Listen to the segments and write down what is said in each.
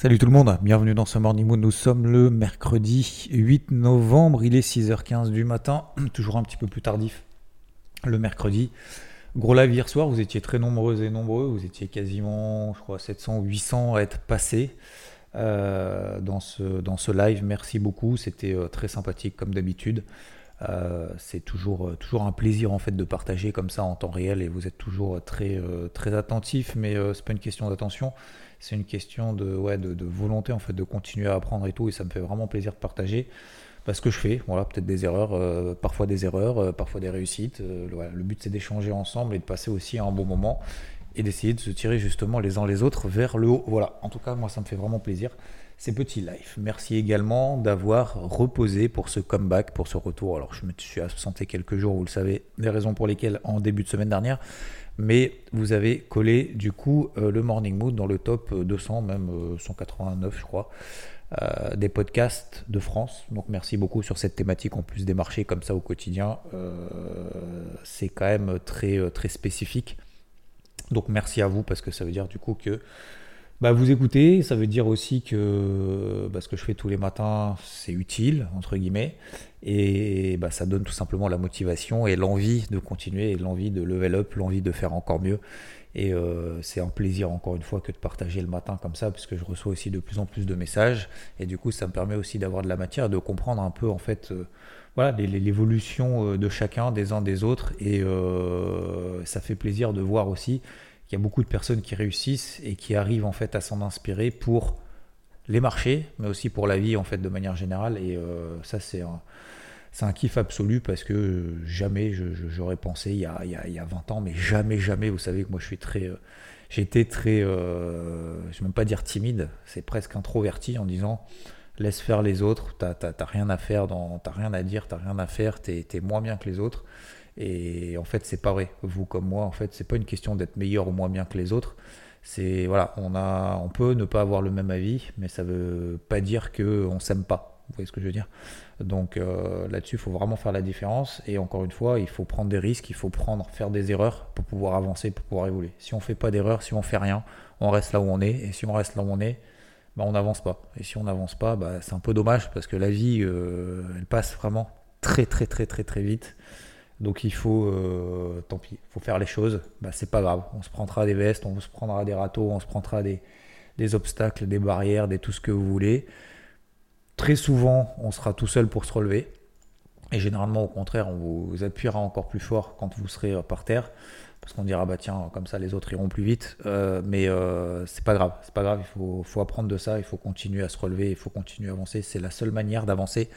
Salut tout le monde, bienvenue dans ce Morning Mood. Nous sommes le mercredi 8 novembre, il est 6h15 du matin, toujours un petit peu plus tardif le mercredi. Gros live hier soir, vous étiez très nombreux et nombreux, vous étiez quasiment, je crois, 700 ou 800 à être passés euh, dans, ce, dans ce live. Merci beaucoup, c'était euh, très sympathique comme d'habitude. Euh, c'est toujours, toujours un plaisir en fait de partager comme ça en temps réel et vous êtes toujours très, très attentif, mais c'est pas une question d'attention, c'est une question de, volonté en fait de continuer à apprendre et tout, et ça me fait vraiment plaisir de partager parce que je fais, voilà, peut-être des erreurs, euh, parfois des erreurs, euh, parfois des réussites. Euh, le but c'est d'échanger ensemble et de passer aussi un bon moment et d'essayer de se tirer justement les uns les autres vers le haut. Voilà, en tout cas moi ça me fait vraiment plaisir ces petits lives. Merci également d'avoir reposé pour ce comeback, pour ce retour. Alors je me suis absenté quelques jours, vous le savez, des raisons pour lesquelles en début de semaine dernière mais vous avez collé du coup euh, le Morning Mood dans le top 200, même 189 euh, je crois, euh, des podcasts de France. Donc merci beaucoup sur cette thématique, en plus des marchés comme ça au quotidien. c'est quand même très, très spécifique. Donc merci à vous parce que ça veut dire du coup que bah, vous écoutez, ça veut dire aussi que bah, ce que je fais tous les matins, c'est utile, entre guillemets, et bah, ça donne tout simplement la motivation et l'envie de continuer, et l'envie de level up, l'envie de faire encore mieux. Et euh, c'est un plaisir, encore une fois, que de partager le matin comme ça, puisque je reçois aussi de plus en plus de messages, et du coup, ça me permet aussi d'avoir de la matière, de comprendre un peu, en fait, euh, voilà, l'évolution euh, de chacun, des uns des autres, et ça fait plaisir de voir aussi il y a beaucoup de personnes qui réussissent et qui arrivent en fait à s'en inspirer pour les marchés, mais aussi pour la vie en fait de manière générale. Et euh, ça c'est un, kiff absolu parce que jamais j'aurais pensé il y, a, il, y a, 20 ans, mais jamais, jamais, vous savez que moi je suis très... Euh, j'étais très, euh, je ne vais même pas dire timide, c'est presque introverti en disant laisse faire les autres, t'as, rien à faire, t'as rien à dire, t'as rien à faire, t'es, es moins bien que les autres. Et en fait, c'est pas vrai. Vous comme moi, en fait, c'est pas une question d'être meilleur ou moins bien que les autres. C'est voilà, on a, on peut ne pas avoir le même avis, mais ça veut pas dire que on s'aime pas. Vous voyez ce que je veux dire? Donc euh, là-dessus, il faut vraiment faire la différence. Et encore une fois, il faut prendre des risques, il faut prendre, faire des erreurs pour pouvoir avancer, pour pouvoir évoluer. Si on fait pas d'erreurs, si on fait rien, on reste là où on est. Et si on reste là où on est, bah, on n'avance pas. Et si on n'avance pas, bah, c'est un peu dommage parce que la vie, euh, elle passe vraiment très très très très très vite. Donc il faut, euh, tant pis, faut faire les choses. Bah, c'est pas grave. On se prendra des vestes, on se prendra des râteaux, on se prendra des, des obstacles, des barrières, des tout ce que vous voulez. Très souvent, on sera tout seul pour se relever. Et généralement, au contraire, on vous appuiera encore plus fort quand vous serez euh, par terre parce qu'on dira bah tiens comme ça les autres iront plus vite. Euh, mais euh, c'est pas grave. C'est pas grave. Il faut, apprendre de ça. Il faut continuer à se relever. Il faut continuer à avancer. C'est la seule manière d'avancer.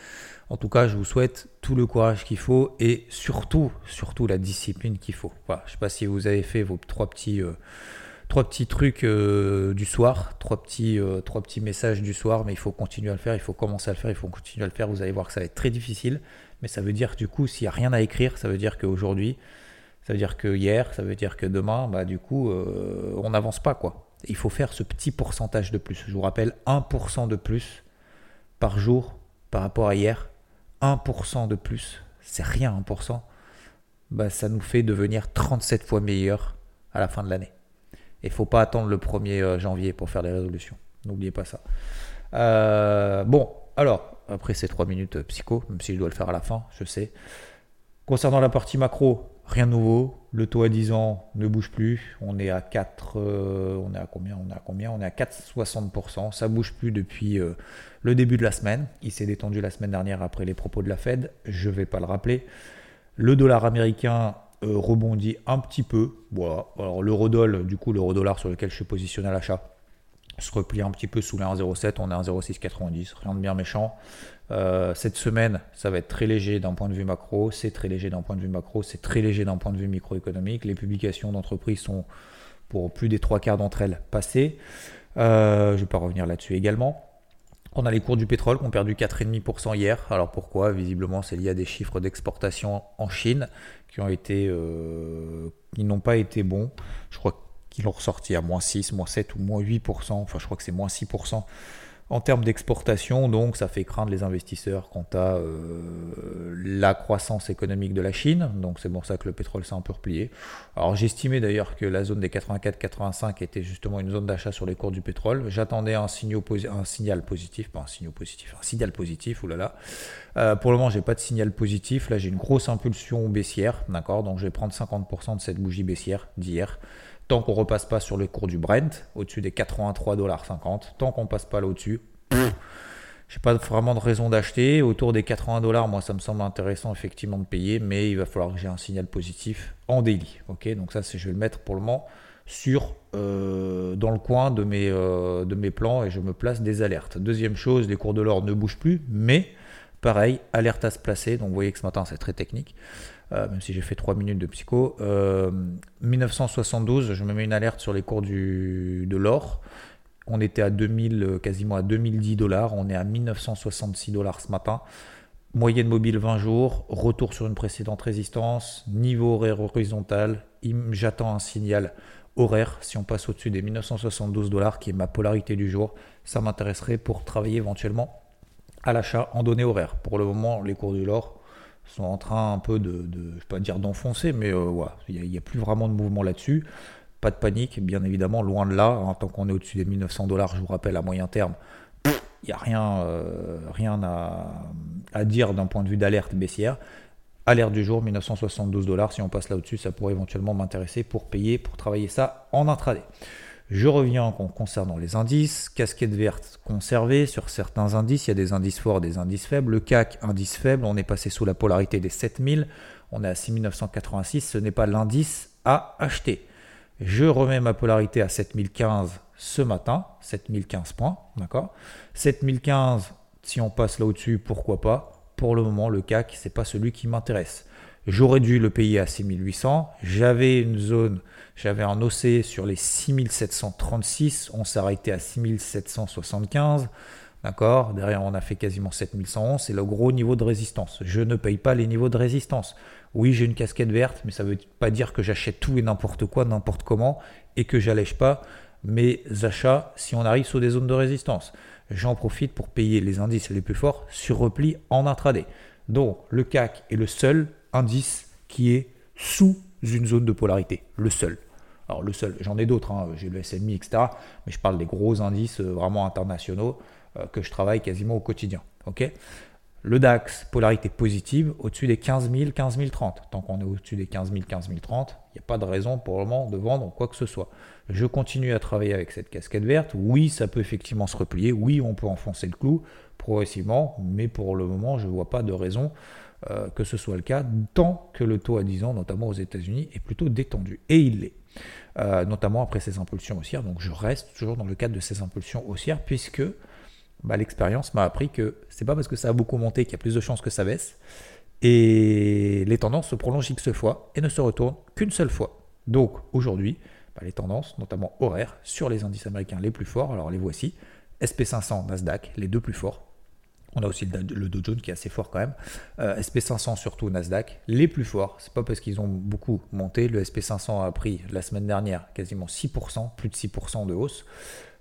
En tout cas je vous souhaite tout le courage qu'il faut et surtout surtout la discipline qu'il faut. Voilà, je sais pas si vous avez fait vos trois petits trois petits trucs du soir trois petits trois petits messages du soir mais il faut continuer à le faire. Il faut commencer à le faire. Il faut continuer à le faire. Vous allez voir que ça va être très difficile mais ça veut dire du coup s'il n'y a rien à écrire ça veut dire qu'aujourd'hui ça veut dire que hier, ça veut dire que demain, bah, du coup, euh, on n'avance pas. quoi. Il faut faire ce petit pourcentage de plus. Je vous rappelle, 1% de plus par jour par rapport à hier. 1% de plus, c'est rien 1%. Bah, ça nous fait devenir 37 fois meilleur à la fin de l'année. Et faut pas attendre le 1er euh, janvier pour faire les résolutions. N'oubliez pas ça. Euh, bon, alors, après ces 3 minutes psycho, même si je dois le faire à la fin, je sais. Concernant la partie macro, Rien de nouveau. Le taux à 10 ans ne bouge plus. On est à 4, euh, on est à combien On est à combien? On est à 4,60%. Ça bouge plus depuis euh, le début de la semaine. Il s'est détendu la semaine dernière après les propos de la Fed. Je ne vais pas le rappeler. Le dollar américain euh, rebondit un petit peu. Alors l'eurodoll, du coup, l'eurodollar sur lequel je suis positionné à l'achat, se replie un petit peu sous les 1,07. On est à 1,0690. Rien de bien méchant. Euh, cette semaine, ça va être très léger d'un point de vue macro, c'est très léger d'un point de vue macro, c'est très léger d'un point de vue microéconomique. Les publications d'entreprises sont pour plus des trois quarts d'entre elles passées. Euh, je ne vais pas revenir là-dessus également. On a les cours du pétrole qui ont perdu 4,5% hier. Alors pourquoi? Visiblement, c'est lié à des chiffres d'exportation en Chine qui ont été, euh, qui n'ont pas été bons. Je crois qu'ils l'ont ressorti à moins 6, moins 7 ou moins 8%. Enfin, je crois que c'est moins 6% en termes d'exportation, donc ça fait craindre les investisseurs quant à la croissance économique de la Chine. Donc c'est pour ça que le pétrole s'est un peu replié. Alors j'estimais d'ailleurs que la zone des 84-85 était justement une zone d'achat sur les cours du pétrole. J'attendais un, un, signal positif, pas un signal positif, un signal positif, oulala. Euh, pour le moment, j'ai pas de signal positif. Là, j'ai une grosse impulsion baissière, d'accord? Donc je vais prendre 50% de cette bougie baissière d'hier tant qu'on repasse pas sur le cours du Brent, au-dessus des 83,50$, tant qu'on passe pas là-dessus, j'ai pas vraiment de raison d'acheter. Autour des 80 dollars, moi, ça me semble intéressant effectivement de payer, mais il va falloir que j'ai un signal positif en daily. Ok, donc ça, c'est, je vais le mettre pour le moment sur euh, dans le coin de mes, euh, de mes plans et je me place des alertes. Deuxième chose, les cours de l'or ne bougent plus, mais pareil, alerte à se placer. Donc vous voyez que ce matin, c'est très technique. Euh, même si j'ai fait 3 minutes de psycho. 1972, euh, je me mets une alerte sur les cours du, de l'or. On était à 2000, euh, quasiment à 2010 dollars. On est à 1966 dollars ce matin. Moyenne mobile 20 jours. Retour sur une précédente résistance. Niveau horaire horizontal. J'attends un signal horaire. Si on passe au-dessus des 1972 dollars, qui est ma polarité du jour, ça m'intéresserait pour travailler éventuellement à l'achat en données horaires. Pour le moment, les cours de l'or sont en train un peu de, je ne vais pas dire d'enfoncer, mais euh, il n'y a, plus vraiment de mouvement là-dessus. Pas de panique, bien évidemment, loin de là. En tant qu'on est au-dessus des 1900 dollars, je vous rappelle, à moyen terme, il n'y a rien, euh, rien à, dire d'un point de vue d'alerte baissière. Alerte du jour, 1972 dollars. Si on passe là au-dessus, ça pourrait éventuellement m'intéresser pour payer, pour travailler ça en intraday. Je reviens concernant les indices. Casquette verte conservée sur certains indices. Il y a des indices forts, des indices faibles. Le CAC, indice faible. On est passé sous la polarité des 7000. On est à 6986. Ce n'est pas l'indice à acheter. Je remets ma polarité à 7015 ce matin. 7015 points. D'accord 7015, si on passe là au-dessus, pourquoi pas Pour le moment, le CAC, c'est pas celui qui m'intéresse. J'aurais dû le payer à 6800. J'avais une zone, j'avais un OC sur les 6736. On s'est arrêté à 6775. D'accord? Derrière, on a fait quasiment 7111. C'est le gros niveau de résistance. Je ne paye pas les niveaux de résistance. Oui, j'ai une casquette verte, mais ça ne veut pas dire que j'achète tout et n'importe quoi, n'importe comment, et que j'allège pas mes achats si on arrive sur des zones de résistance. J'en profite pour payer les indices les plus forts sur repli en intraday. Donc, le CAC est le seul indice qui est sous une zone de polarité, le seul. Alors le seul, j'en ai d'autres, hein, j'ai le SMI, etc. Mais je parle des gros indices euh, vraiment internationaux euh, que je travaille quasiment au quotidien. le DAX, polarité positive, au-dessus des 15 000, 15 030. Tant qu'on est au-dessus des 15 000, 15 030, il n'y a pas de raison pour le moment de vendre quoi que ce soit. Je continue à travailler avec cette casquette verte. Oui, ça peut effectivement se replier. Oui, on peut enfoncer le clou progressivement. Mais pour le moment, je ne vois pas de raison euh, que ce soit le cas, tant que le taux à 10 ans, notamment aux États-Unis, est plutôt détendu. Et il l'est. Euh, notamment après ces impulsions haussières. Donc je reste toujours dans le cadre de ces impulsions haussières, puisque bah, l'expérience m'a appris que c'est pas parce que ça a beaucoup monté qu'il y a plus de chances que ça baisse. Et les tendances se prolongent X fois et ne se retournent qu'une seule fois. Donc aujourd'hui, bah, les tendances, notamment horaires, sur les indices américains les plus forts, alors les voici, SP500, Nasdaq, les deux plus forts, on a aussi le, Dow Jones qui est assez fort quand même. Euh, SP500 surtout Nasdaq, les plus forts. C'est pas parce qu'ils ont beaucoup monté. Le SP500 a pris la semaine dernière quasiment 6%, plus de 6% de hausse.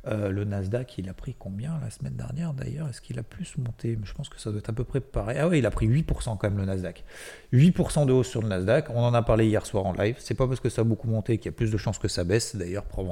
Euh, le Nasdaq, il a pris combien la semaine dernière d'ailleurs? Est-ce qu'il a plus monté? Je pense que ça doit être à peu près pareil. Ah oui, il a pris 8% quand même le Nasdaq. 8% de hausse sur le Nasdaq. On en a parlé hier soir en live. C'est pas parce que ça a beaucoup monté qu'il y a plus de chances que ça baisse. D'ailleurs, preuve.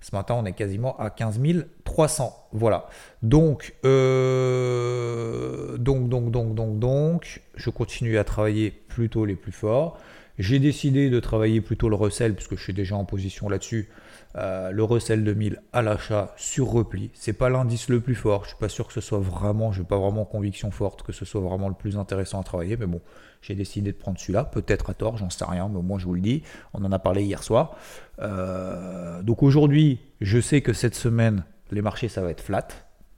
Ce matin, on est quasiment à 15 300. Voilà. Donc, euh, donc, donc, donc, donc, donc, je continue à travailler plutôt les plus forts. J'ai décidé de travailler plutôt le recel puisque je suis déjà en position là-dessus. Euh, le Russell 2000 à l'achat sur repli. C'est pas l'indice le plus fort. Je suis pas sûr que ce soit vraiment, je n'ai pas vraiment conviction forte que ce soit vraiment le plus intéressant à travailler. Mais bon, j'ai décidé de prendre celui-là. Peut-être à tort, j'en sais rien, mais au moins je vous le dis. On en a parlé hier soir. Euh, donc aujourd'hui, je sais que cette semaine, les marchés ça va être flat,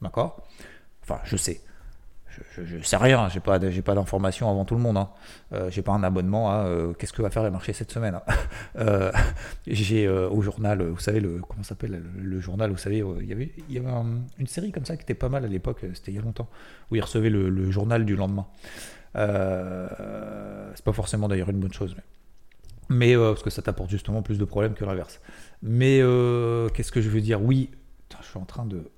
d'accord? Enfin, je sais je, ne sais rien, j'ai pas, j'ai pas d'informations avant tout le monde. Hein. Euh, j'ai pas un abonnement à euh, qu'est-ce que va faire les marchés cette semaine. Hein. Euh, j'ai au journal, vous savez le comment s'appelle le, journal, vous savez, il y avait, une série comme ça qui était pas mal à l'époque, c'était il y a longtemps, où il recevait le, journal du lendemain. c'est pas forcément d'ailleurs une bonne chose, mais, mais parce que ça t'apporte justement plus de problèmes que l'inverse. Mais qu'est-ce que je veux dire? Oui, je suis en train de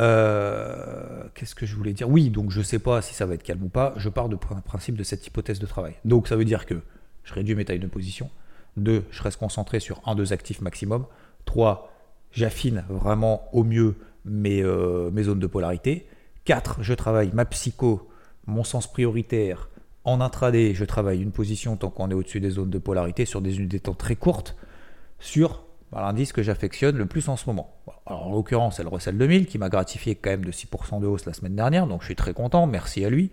Euh, Qu'est-ce que je voulais dire? Oui, donc je sais pas si ça va être calme ou pas. Je pars de principe de cette hypothèse de travail. Donc ça veut dire que je réduis mes tailles de position. 2. Je reste concentré sur un, deux actifs maximum. 3. J'affine vraiment au mieux mes, euh, zones de polarité. 4. Je travaille ma psycho, mon sens prioritaire. En intraday, je travaille une position tant qu'on est au-dessus des zones de polarité sur des unités de temps très courtes l'indice que j'affectionne le plus en ce moment. En l'occurrence, c'est le Russell 2000 qui m'a gratifié quand même de 6% de hausse la semaine dernière, donc je suis très content, merci à lui.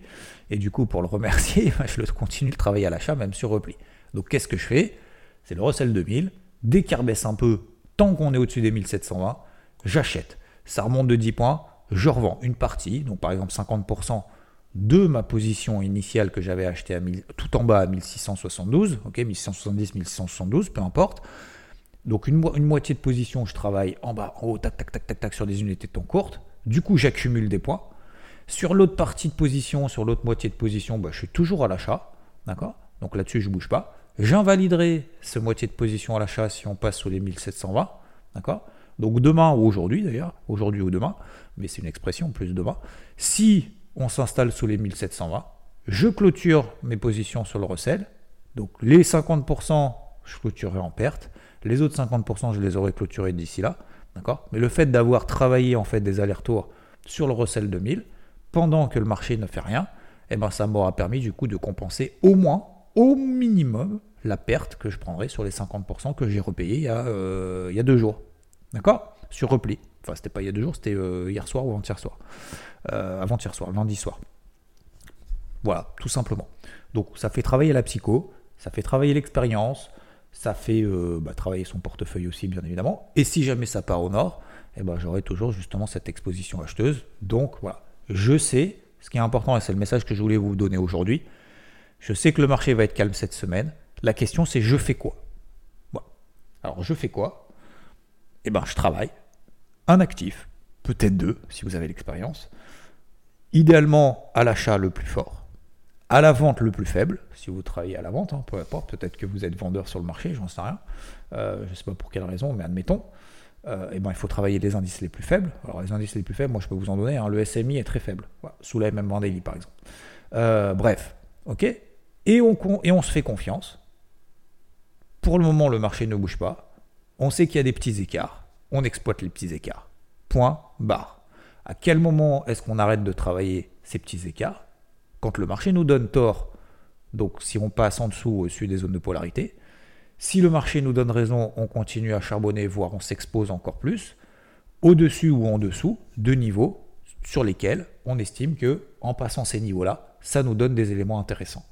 Et du coup, pour le remercier, je continue de travailler à l'achat, même sur repli. Donc qu'est-ce que je fais? C'est le Russell 2000, dès qu'il rebaisse un peu, tant qu'on est au-dessus des 1720, j'achète. Ça remonte de 10 points, je revends une partie, donc par exemple 50% de ma position initiale que j'avais acheté à tout en bas à 1672, ok, 1670, 1672, peu importe. Donc une, moitié de position, je travaille en bas, en haut, tac, tac, tac, tac, tac, sur des unités de temps courtes. Du coup, j'accumule des points. Sur l'autre partie de position, sur l'autre moitié de position, bah, je suis toujours à l'achat. D'accord? Donc là-dessus, je ne bouge pas. J'invaliderai ce moitié de position à l'achat si on passe sous les 1720. D'accord? Donc demain ou aujourd'hui d'ailleurs, aujourd'hui ou demain, mais c'est une expression plus demain. Si on s'installe sous les 1720, je clôture mes positions sur le recel. Donc les 50%, je clôturerai en perte. Les autres 50%, je les aurais clôturés d'ici là. D'accord? Mais le fait d'avoir travaillé en fait des allers-retours sur le recel 2000 pendant que le marché ne fait rien, eh ben, ça m'aura permis du coup de compenser au moins, au minimum, la perte que je prendrais sur les 50% que j'ai repayé il y, a, euh, deux jours. D'accord? Sur repli. Enfin, c'était pas il y a deux jours, c'était euh, hier soir ou avant-hier soir. Euh, avant-hier soir, lundi soir. Voilà, tout simplement. Donc ça fait travailler la psycho, ça fait travailler l'expérience, ça fait euh, bah, travailler son portefeuille aussi, bien évidemment. Et si jamais ça part au nord, eh ben, j'aurai toujours justement cette exposition acheteuse. Donc voilà, je sais, ce qui est important, et c'est le message que je voulais vous donner aujourd'hui, je sais que le marché va être calme cette semaine. La question c'est je fais quoi? Alors je fais quoi? Eh ben je travaille. Un actif, peut-être deux si vous avez l'expérience. Idéalement à l'achat le plus fort à la vente le plus faible, si vous travaillez à la vente, hein, peu importe, peut-être que vous êtes vendeur sur le marché, j'en sais rien, euh, je ne sais pas pour quelle raison, mais admettons, euh, eh ben, il faut travailler les indices les plus faibles. Alors les indices les plus faibles, moi je peux vous en donner, hein, le SMI est très faible, sous la MM par exemple. Euh, bref, ok et on, et on se fait confiance. Pour le moment, le marché ne bouge pas. On sait qu'il y a des petits écarts. On exploite les petits écarts. Point, barre. À quel moment est-ce qu'on arrête de travailler ces petits écarts? Quand le marché nous donne tort, donc si on passe en dessous au-dessus des zones de polarité, si le marché nous donne raison, on continue à charbonner, voire on s'expose encore plus, au-dessus ou en dessous de niveaux sur lesquels on estime que en passant ces niveaux-là, ça nous donne des éléments intéressants.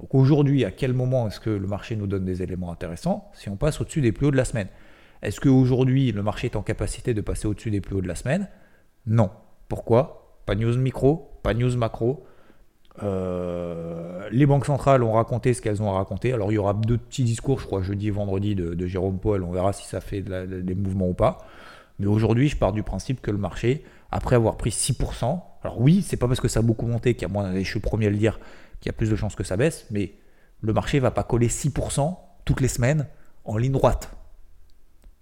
Donc aujourd'hui, à quel moment est-ce que le marché nous donne des éléments intéressants? Si on passe au-dessus des plus hauts de la semaine. Est-ce qu'aujourd'hui, le marché est en capacité de passer au-dessus des plus hauts de la semaine? Non. Pourquoi? Pas news micro, pas news macro, euh, les banques centrales ont raconté ce qu'elles ont à raconter. Alors il y aura deux petits discours, je crois, jeudi et vendredi de, Jérôme Paul. On verra si ça fait des mouvements ou pas. Mais aujourd'hui, je pars du principe que le marché, après avoir pris 6%, alors oui, c'est pas parce que ça a beaucoup monté qu'il y a moins, je suis le premier à le dire, qu'il y a plus de chances que ça baisse, mais le marché va pas coller 6% toutes les semaines en ligne droite.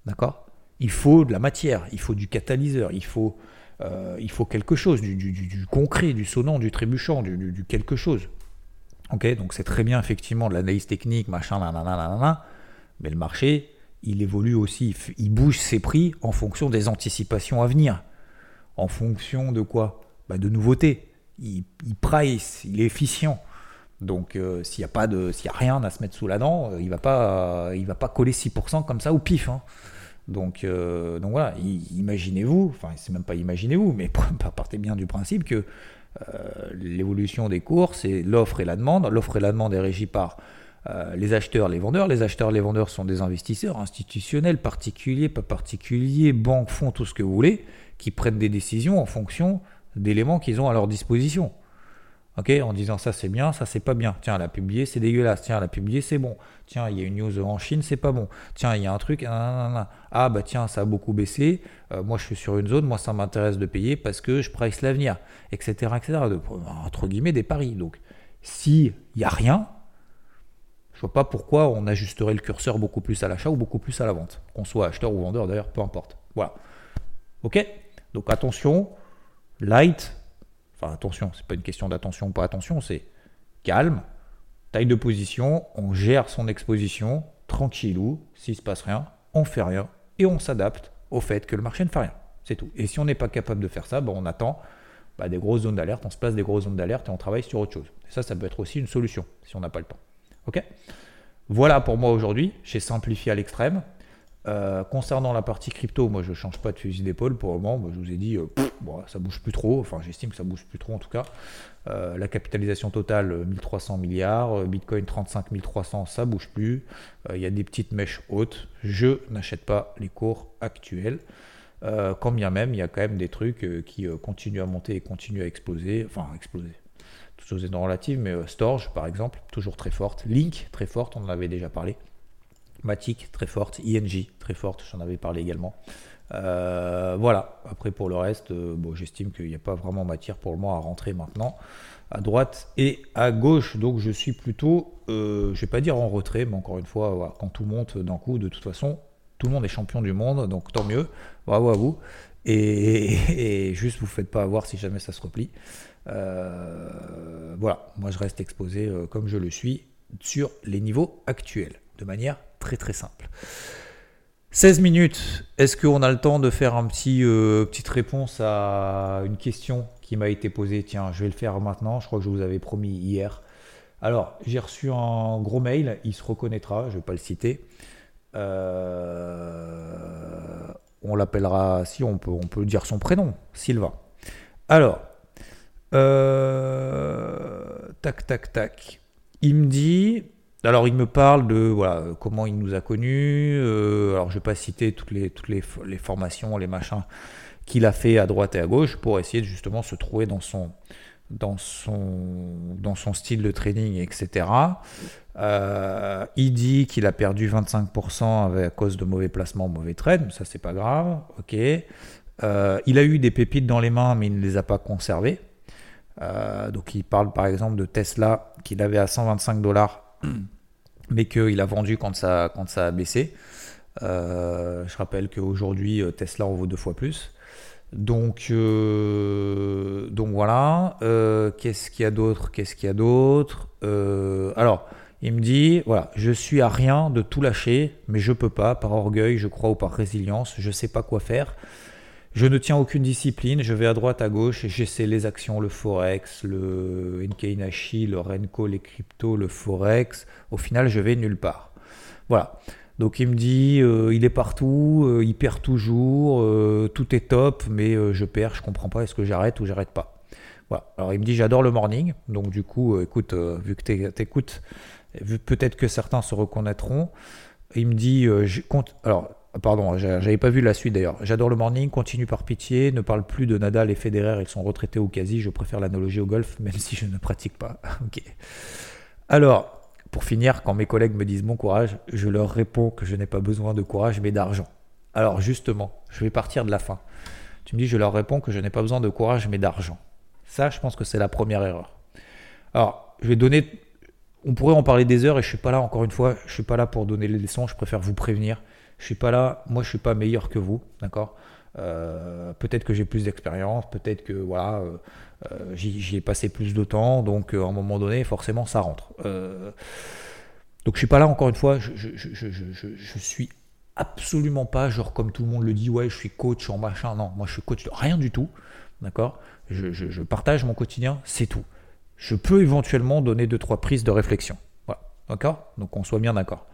D'accord? Il faut de la matière, il faut du catalyseur, il faut euh, il faut quelque chose, du, concret, du sonnant, du trébuchant, du, quelque chose. Ok, donc c'est très bien effectivement de l'analyse technique, machin, nanana, mais le marché, il évolue aussi, il bouge ses prix en fonction des anticipations à venir. En fonction de quoi? Bah, De nouveautés. Il, price, il est efficient. Donc euh, s'il n'y a a rien à se mettre sous la dent, euh, il va va pas coller 6% comme ça au pif. Hein. Donc, euh, donc voilà, imaginez-vous, enfin c'est même pas imaginez-vous, mais partez bien du principe que euh, l'évolution des cours, c'est l'offre et la demande. L'offre et la demande est régie par euh, les acheteurs, les vendeurs. Les acheteurs, les vendeurs sont des investisseurs institutionnels, particuliers, pas particuliers, banques, fonds, tout ce que vous voulez, qui prennent des décisions en fonction d'éléments qu'ils ont à leur disposition en disant ça c'est bien, ça c'est pas bien. Tiens, la publier c'est dégueulasse. Tiens, la publier c'est bon. Tiens, il y a une news en Chine, c'est pas bon. Tiens, il y a un truc. Ah bah tiens, ça a beaucoup baissé. Euh, moi je suis sur une zone, moi ça m'intéresse de payer parce que je price l'avenir, etc., etc. entre guillemets des paris. Donc, s'il y a rien, je vois pas pourquoi on ajusterait le curseur beaucoup plus à l'achat ou beaucoup plus à la vente. Qu'on soit acheteur ou vendeur d'ailleurs, peu importe. Voilà. Ok? Donc attention, light, enfin attention, c'est pas une question d'attention ou pas attention, c'est calme, taille de position, on gère son exposition, tranquillou, s'il se passe rien, on fait rien et on s'adapte au fait que le marché ne fait rien. C'est tout. Et si on n'est pas capable de faire ça, bon, on attend bah, des grosses zones d'alerte, on se place des grosses zones d'alerte et on travaille sur autre chose. Et ça, ça peut être aussi une solution si on n'a pas le temps. Ok? Voilà pour moi aujourd'hui. J'ai simplifié à l'extrême. Euh, concernant la partie crypto, moi je ne change pas de fusil d'épaule pour le moment. je vous ai dit, euh, bon, ça bouge plus trop. Enfin, j'estime que ça bouge plus trop en tout cas. Euh, la capitalisation totale 1300 milliards, Bitcoin 35 300, ça bouge plus. Il y a des petites mèches hautes. Je n'achète pas les cours actuels. quand bien même, il y a quand même des trucs qui continuent à monter et continuent à exploser. Enfin, exploser. Tout chose est relative, mais Storage par exemple, toujours très forte. Link, très forte, on en avait déjà parlé. Matic, très forte. ING, très forte, j'en avais parlé également. Euh, voilà, après pour le reste, euh, bon, j'estime qu'il n'y a pas vraiment matière pour moi à rentrer maintenant à droite et à gauche. Donc je suis plutôt, euh, je vais pas dire en retrait, mais encore une fois, quand tout monte d'un coup, de toute façon, tout le monde est champion du monde, donc tant mieux, bravo à vous. Et, juste vous faites pas avoir si jamais ça se replie. voilà, moi je reste exposé comme je le suis sur les niveaux actuels, de manière très très simple. 16 minutes, est-ce qu'on a le temps de faire un petit, euh, petite réponse à une question qui m'a été posée? Tiens, je vais le faire maintenant, je crois que je vous avais promis hier. Alors, j'ai reçu un gros mail, il se reconnaîtra, je ne vais pas le citer. Euh, on l'appellera, si on peut, on peut dire son prénom, Sylvain. Alors, euh, tac, tac, tac. Il me dit, alors il me parle de comment il nous a connus. Euh, alors je ne vais pas citer toutes les, formations, les machins qu'il a fait à droite et à gauche pour essayer de justement se trouver dans son, style de training, etc. Euh, il dit qu'il a perdu 25% à cause de mauvais placements, mauvais trades, ça c'est pas grave. Euh, il a eu des pépites dans les mains, mais il ne les a pas conservées. donc il parle par exemple de Tesla qu'il avait à 125 dollars mais qu'il a vendu quand ça, quand ça a baissé. Euh, je rappelle qu'aujourd'hui, euh, Tesla en vaut deux fois plus. Donc, euh, donc voilà. Qu'est-ce qu'il y a d'autre? Qu'est-ce qu'il y a d'autre? Alors, il me dit voilà, je suis à rien de tout lâcher, mais je peux pas, par orgueil, je crois, ou par résilience, je sais pas quoi faire. Je ne tiens aucune discipline, je vais à droite, à gauche j'essaie les actions, le Forex, le Nkei le Renko, les cryptos, le Forex. Au final, je vais nulle part. Voilà. Donc il me dit, euh, il est partout, euh, il perd toujours, euh, tout est top, mais je perds, je comprends pas, est-ce que j'arrête ou j'arrête pas? Voilà. Alors il me dit, j'adore le morning, donc du coup, écoute, vu que tu écoutes, peut-être que certains se reconnaîtront. Il me dit, compte, alors Pardon, j'avais pas vu la suite d'ailleurs. J'adore le morning, continue par pitié, ne parle plus de Nadal et Federer, ils sont retraités au quasi, je préfère l'analogie au golf, même si je ne pratique pas. ok. Alors, pour finir, quand mes collègues me disent bon courage, je leur réponds que je n'ai pas besoin de courage mais d'argent. Alors justement, je vais partir de la fin. Tu me dis, je leur réponds que je n'ai pas besoin de courage mais d'argent. Ça, je pense que c'est la première erreur. Alors, je vais donner. On pourrait en parler des heures et je suis pas là, encore une fois, je suis pas là pour donner les leçons, je préfère vous prévenir. Je suis pas là, moi je suis pas meilleur que vous, d'accord? Euh, Peut-être que j'ai plus d'expérience, peut-être que voilà, euh, euh, j'y ai passé plus de temps, donc à un moment donné, forcément ça rentre. donc je suis pas là encore une fois, je, je, suis absolument pas genre comme tout le monde le dit, ouais je suis coach en machin, non, moi je suis coach de rien du tout, d'accord? Je, partage mon quotidien, c'est tout. Je peux éventuellement donner deux trois prises de réflexion, voilà, d'accord? Donc on soit bien d'accord.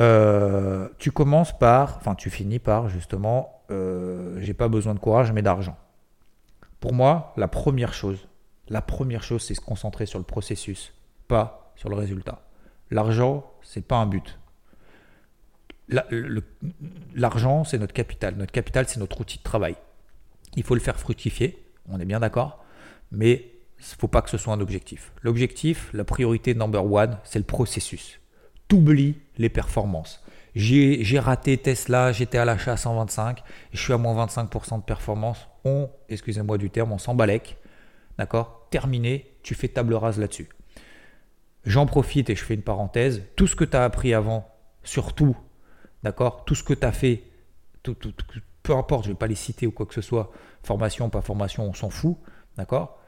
Euh, tu commences par, enfin tu finis par justement, euh, j'ai pas besoin de courage mais d'argent. Pour moi, la première chose, la première chose, c'est se concentrer sur le processus, pas sur le résultat. L'argent, c'est pas un but. L'argent, c'est notre capital. Notre capital, c'est notre outil de travail. Il faut le faire fructifier, on est bien d'accord, mais il ne faut pas que ce soit un objectif. L'objectif, la priorité number one, c'est le processus t'oublies les performances. J'ai raté Tesla, j'étais à l'achat à 125, et je suis à moins 25% de performance. On, excusez-moi du terme, on s'embalèque. D'accord? Terminé, tu fais table rase là-dessus. J'en profite et je fais une parenthèse. Tout ce que tu as appris avant, surtout, d'accord? Tout ce que tu as fait, peu importe, je ne vais pas les citer ou quoi que ce soit, formation, pas formation, on s'en fout, d'accord?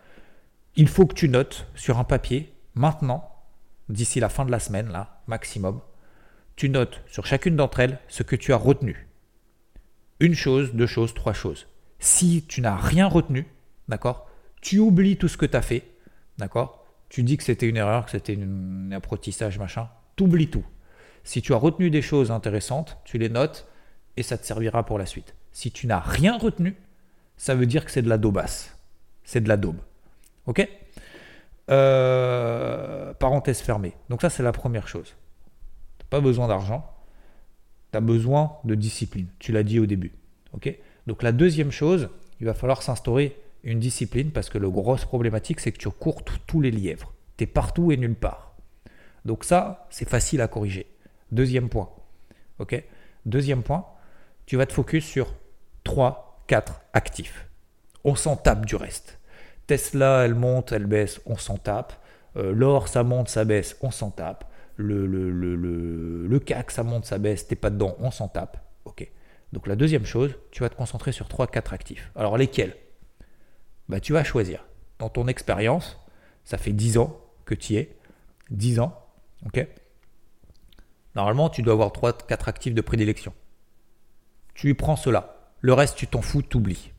Il faut que tu notes sur un papier, maintenant, d'ici la fin de la semaine, là, maximum, tu notes sur chacune d'entre elles ce que tu as retenu. Une chose, deux choses, trois choses. Si tu n'as rien retenu, d'accord Tu oublies tout ce que tu as fait, d'accord Tu dis que c'était une erreur, que c'était un apprentissage, machin. Tu oublies tout. Si tu as retenu des choses intéressantes, tu les notes et ça te servira pour la suite. Si tu n'as rien retenu, ça veut dire que c'est de la daubasse. C'est de la daube. Ok? Euh, Parenthèse fermée. Donc ça, c'est la première chose. Pas besoin d'argent. Tu as besoin de discipline. Tu l'as dit au début. Donc la deuxième chose, il va falloir s'instaurer une discipline parce que le grosse problématique, c'est que tu cours tous les lièvres. Tu es partout et nulle part. Donc ça, c'est facile à corriger. Deuxième point. Deuxième point, tu vas te focus sur 3, 4 actifs. On s'en tape du reste. Tesla, elle monte, elle baisse, on s'en tape. Euh, l'or, ça monte, ça baisse, on s'en tape. Le, le, CAC, ça monte, ça baisse, t'es pas dedans, on s'en tape. Ok. Donc la deuxième chose, tu vas te concentrer sur 3-4 actifs. Alors lesquels? Bah, Tu vas choisir. Dans ton expérience, ça fait 10 ans que tu y es. 10 ans. ok? Normalement, tu dois avoir 3-4 actifs de prédilection. Tu prends cela. Le reste, tu t'en fous, t'oublies.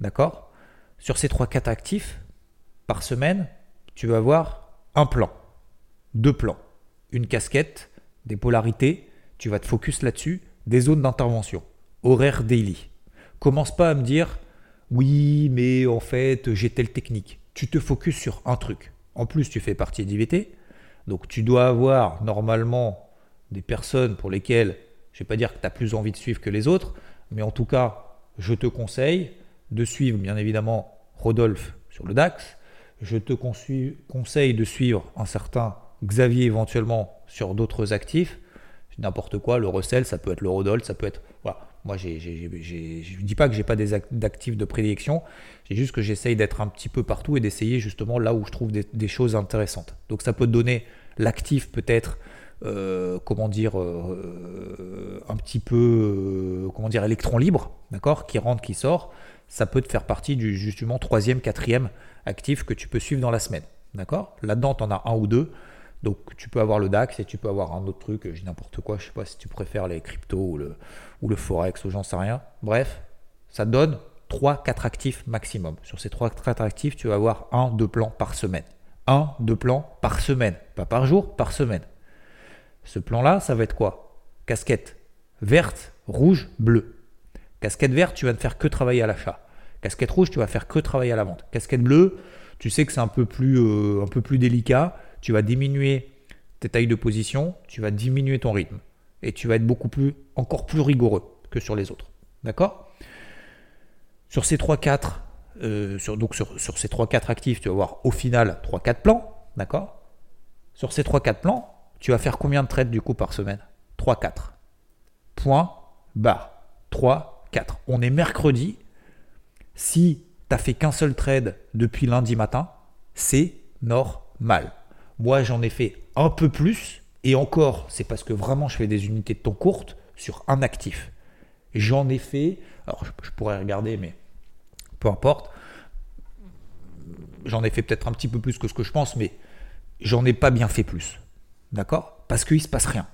D'accord? Sur ces 3-4 actifs, par semaine, tu vas avoir un plan, deux plans, une casquette, des polarités, tu vas te focus là-dessus, des zones d'intervention, horaire daily. Commence pas à me dire oui, mais en fait, j'ai telle technique. Tu te focuses sur un truc. En plus, tu fais partie d'IVT, donc tu dois avoir normalement des personnes pour lesquelles, je ne vais pas dire que tu as plus envie de suivre que les autres, mais en tout cas, je te conseille de suivre bien évidemment Rodolphe sur le DAX. Je te conseille de suivre un certain Xavier éventuellement sur d'autres actifs. N'importe quoi, le Russell, ça peut être le Rodolphe, ça peut être. Voilà. Moi, je ne dis pas que j'ai pas d'actifs de prédilection, c'est juste que j'essaye d'être un petit peu partout et d'essayer justement là où je trouve des, choses intéressantes. Donc ça peut donner l'actif peut-être, euh, comment dire, euh, un petit peu, euh, comment dire, électron libre, d'accord, qui rentre, qui sort. Ça peut te faire partie du justement troisième, quatrième actif que tu peux suivre dans la semaine, d'accord? Là-dedans, tu en as un ou deux. Donc tu peux avoir le DAX et tu peux avoir un autre truc, je n'importe quoi, je sais pas si tu préfères les cryptos ou le, Forex ou j'en sais rien. Bref, ça donne 3-4 actifs maximum. Sur ces 3-4 actifs, tu vas avoir un, deux plans par semaine un, deux plans par semaine. Pas par jour, par semaine. Ce plan-là, ça va être quoi? Casquette verte, rouge, bleue. Casquette verte, tu vas ne faire que travailler à l'achat. Casquette rouge, tu vas faire que travailler à la vente. Casquette bleue, tu sais que c'est un, euh, un peu plus délicat. Tu vas diminuer tes tailles de position, tu vas diminuer ton rythme. Et tu vas être beaucoup plus, encore plus rigoureux que sur les autres. D'accord? Sur ces 3-4 euh, donc sur, ces 3-4 actifs, tu vas avoir au final 3-4 plans, d'accord? Sur ces 3-4 plans, tu vas faire combien de trades du coup par semaine? 3-4. Point, barre. 3, 4. On est mercredi. Si tu n'as fait qu'un seul trade depuis lundi matin, c'est normal. Moi, j'en ai fait un peu plus. Et encore, c'est parce que vraiment, je fais des unités de temps courtes sur un actif. J'en ai fait, alors je pourrais regarder, mais peu importe. J'en ai fait peut-être un petit peu plus que ce que je pense, mais j'en ai pas bien fait plus. D'accord? Parce qu'il ne se passe rien.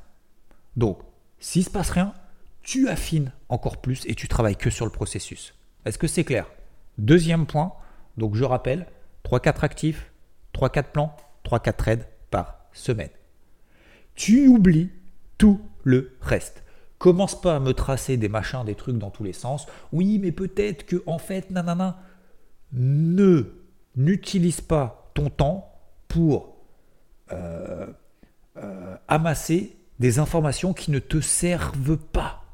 Donc, s'il ne se passe rien, tu affines encore plus et tu travailles que sur le processus. Est-ce que c'est clair? Deuxième point, donc je rappelle, 3-4 actifs, 3-4 plans, 3-4 trades par semaine. Tu oublies tout le reste. Commence pas à me tracer des machins, des trucs dans tous les sens. Oui, mais peut-être que en fait, nanana, ne n'utilise pas ton temps pour euh, euh, amasser des informations qui ne te servent pas.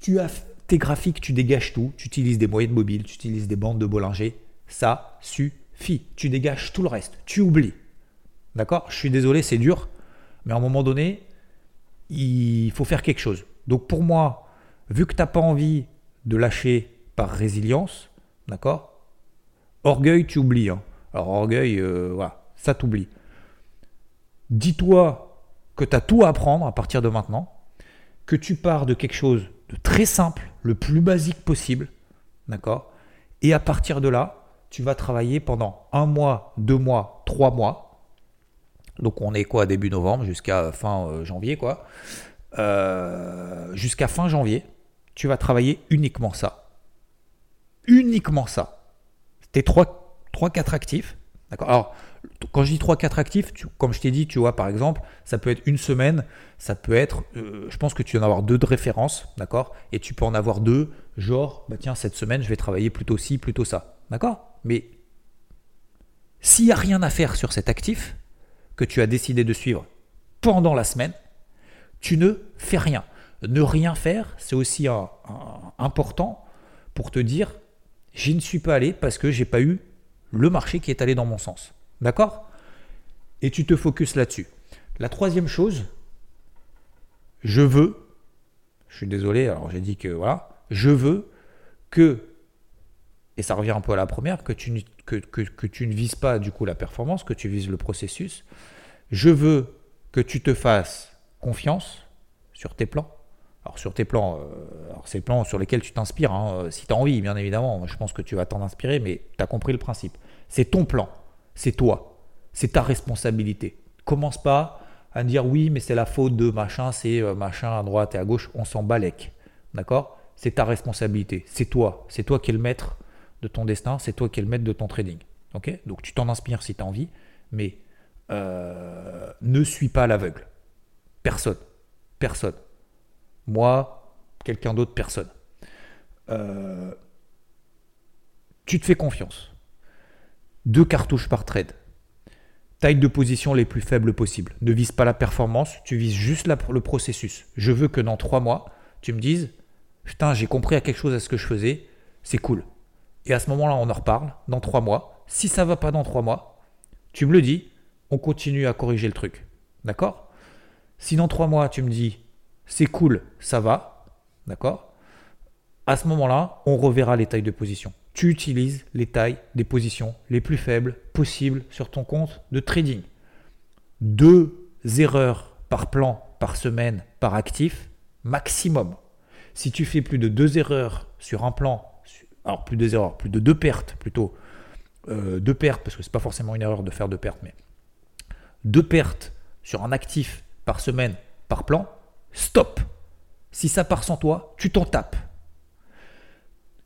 Tu as tes graphiques, tu dégages tout, tu utilises des moyennes mobiles, tu utilises des bandes de Bollinger, ça suffit. Tu dégages tout le reste, tu oublies. D'accord? Je suis désolé, c'est dur, mais à un moment donné, il faut faire quelque chose. Donc pour moi, vu que tu n'as pas envie de lâcher par résilience, d'accord? Orgueil, tu oublies. Hein. Alors orgueil, euh, voilà, ça t'oublie. Dis-toi que tu as tout à apprendre à partir de maintenant, que tu pars de quelque chose de très simple, le plus basique possible. D'accord? Et à partir de là, tu vas travailler pendant un mois, deux mois, trois mois. Donc on est quoi début novembre jusqu'à fin euh, janvier quoi. Euh, jusqu'à fin janvier, tu vas travailler uniquement ça. Uniquement ça. Tes 3-4 actifs. D'accord Alors, quand je dis 3-4 actifs, comme je t'ai dit, tu vois, par exemple, ça peut être une semaine, ça peut être, euh, je pense que tu en avoir deux de référence, d'accord Et tu peux en avoir deux, genre, bah tiens, cette semaine, je vais travailler plutôt ci, plutôt ça, d'accord Mais s'il n'y a rien à faire sur cet actif que tu as décidé de suivre pendant la semaine, tu ne fais rien. Ne rien faire, c'est aussi important pour te dire, j'y ne suis pas allé parce que j'ai pas eu le marché qui est allé dans mon sens. D'accord? Et tu te focuses là-dessus. La troisième chose, je veux, je suis désolé, alors j'ai dit que voilà, je veux que, et ça revient un peu à la première, que tu, que, que tu ne vises pas du coup la performance, que tu vises le processus. Je veux que tu te fasses confiance sur tes plans. Alors sur tes plans, euh, alors ces plans sur lesquels tu t'inspires, hein, euh, si tu as envie, bien évidemment, je pense que tu vas t'en inspirer, mais tu as compris le principe. C'est ton plan, c'est toi, c'est ta responsabilité. Commence pas à dire oui, mais c'est la faute de machin, c'est euh, machin à droite et à gauche, on s'en balèque. D'accord? C'est ta responsabilité, c'est toi, c'est toi qui es le maître de ton destin, c'est toi qui es le maître de ton trading. Ok? Donc tu t'en inspires si tu as envie, mais ne suis pas l'aveugle. Personne. Personne. Moi, quelqu'un d'autre, personne. Euh, tu te fais confiance. Deux cartouches par trade. Taille de position les plus faibles possibles. Ne vise pas la performance, tu vises juste le processus. Je veux que dans trois mois, tu me dises Putain, j'ai compris à quelque chose à ce que je faisais, c'est cool. Et à ce moment-là, on en reparle dans trois mois. Si ça va pas dans trois mois, tu me le dis, on continue à corriger le truc. D'accord? Si dans trois mois, tu me dis c'est cool, ça va, d'accord? À ce moment-là, on reverra les tailles de position. Tu utilises les tailles des positions les plus faibles possibles sur ton compte de trading. Deux erreurs par plan, par semaine, par actif, maximum. Si tu fais plus de deux erreurs sur un plan, alors plus de erreurs, plus de deux pertes plutôt, euh, deux pertes, parce que ce n'est pas forcément une erreur de faire deux pertes, mais deux pertes sur un actif par semaine, par plan, stop. Si ça part sans toi, tu t'en tapes.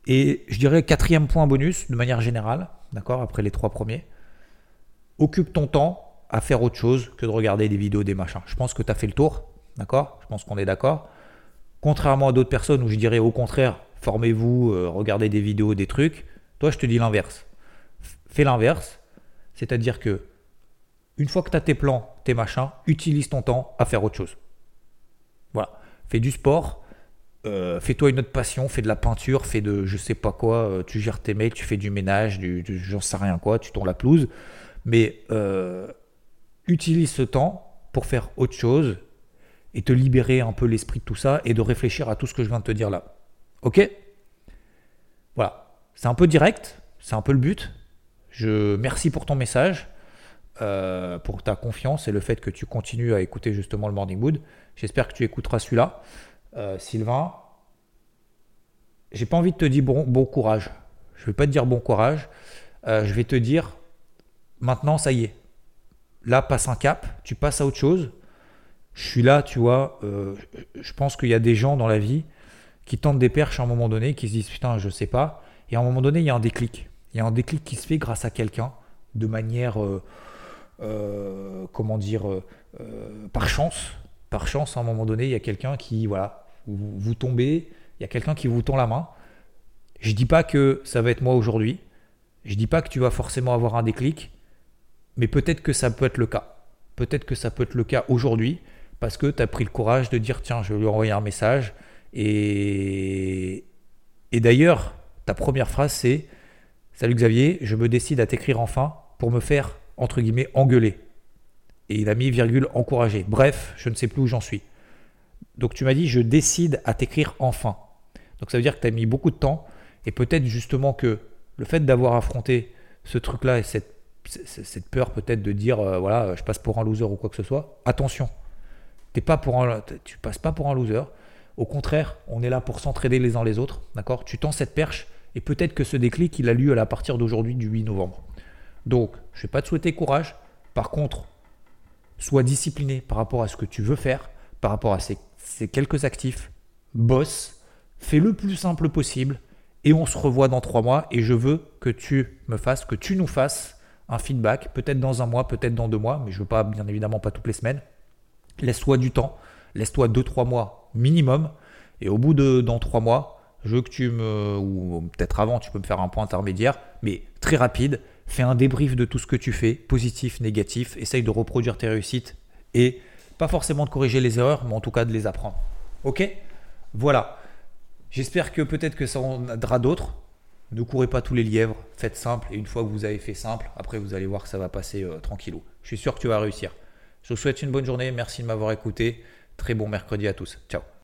Et je dirais quatrième point bonus, de manière générale, d'accord, après les trois premiers, occupe ton temps à faire autre chose que de regarder des vidéos, des machins. Je pense que tu as fait le tour, d'accord Je pense qu'on est d'accord. Contrairement à d'autres personnes où je dirais au contraire, formez-vous, euh, regardez des vidéos, des trucs, toi je te dis l'inverse. Fais l'inverse, c'est-à-dire que une fois que tu as tes plans, tes machins, utilise ton temps à faire autre chose. Voilà. Fais du sport, euh, fais-toi une autre passion, fais de la peinture, fais de je sais pas quoi, euh, tu gères tes mails, tu fais du ménage, du, j'en sais rien quoi, tu tournes la pelouse. Mais euh, utilise ce temps pour faire autre chose et te libérer un peu l'esprit de tout ça et de réfléchir à tout ce que je viens de te dire là. Ok? Voilà. C'est un peu direct, c'est un peu le but. Je merci pour ton message. Euh, pour ta confiance et le fait que tu continues à écouter justement le Morning Mood. J'espère que tu écouteras celui-là. Euh, Sylvain, j'ai pas envie de te dire bon, bon courage. Je vais pas te dire bon courage. Euh, je vais te dire maintenant, ça y est. Là, passe un cap, tu passes à autre chose. Je suis là, tu vois. je pense qu'il y a des gens dans la vie qui tentent des perches à un moment donné, qui se disent putain, je sais pas. Et à un moment donné, il y a un déclic. Il y a un déclic qui se fait grâce à quelqu'un de manière comment dire, euh, euh, par chance, par chance, à un moment donné, il y a quelqu'un qui, voilà, vous, tombez, il y a quelqu'un qui vous tend la main. Je dis pas que ça va être moi aujourd'hui. Je dis pas que tu vas forcément avoir un déclic, mais peut-être que ça peut être le cas. Peut-être que ça peut être le cas aujourd'hui parce que tu as pris le courage de dire tiens, je vais lui envoyer un message. Et, et d'ailleurs, ta première phrase c'est Salut Xavier, je me décide à t'écrire enfin pour me faire entre guillemets, engueulé. Et il a mis virgule encouragé. Bref, je ne sais plus où j'en suis. Donc tu m'as dit, je décide à t'écrire enfin. Donc ça veut dire que tu as mis beaucoup de temps. Et peut-être justement que le fait d'avoir affronté ce truc-là et cette, cette peur peut-être de dire, euh, voilà, je passe pour un loser ou quoi que ce soit, attention. T'es pas pour un, tu passes pas pour un loser. Au contraire, on est là pour s'entraider les uns les autres, d'accord? Tu tends cette perche et peut-être que ce déclic, il a lieu à partir d'aujourd'hui, du 8 novembre. Donc, je ne vais pas te souhaiter courage. Par contre, sois discipliné par rapport à ce que tu veux faire, par rapport à ces, quelques actifs. Bosse, fais le plus simple possible et on se revoit dans trois mois. Et je veux que tu me fasses, que tu nous fasses un feedback, peut-être dans un mois, peut-être dans deux mois, mais je veux pas, bien évidemment, pas toutes les semaines. Laisse-toi du temps, laisse-toi deux, trois mois minimum. Et au bout de dans trois mois, je veux que tu me, ou peut-être avant, tu peux me faire un point intermédiaire, mais très rapide. Fais un débrief de tout ce que tu fais, positif, négatif. Essaye de reproduire tes réussites et pas forcément de corriger les erreurs, mais en tout cas de les apprendre. Ok? Voilà. J'espère que peut-être que ça en aidera d'autres. Ne courez pas tous les lièvres, faites simple et une fois que vous avez fait simple, après vous allez voir que ça va passer euh, tranquillou. Je suis sûr que tu vas réussir. Je vous souhaite une bonne journée, merci de m'avoir écouté. Très bon mercredi à tous. Ciao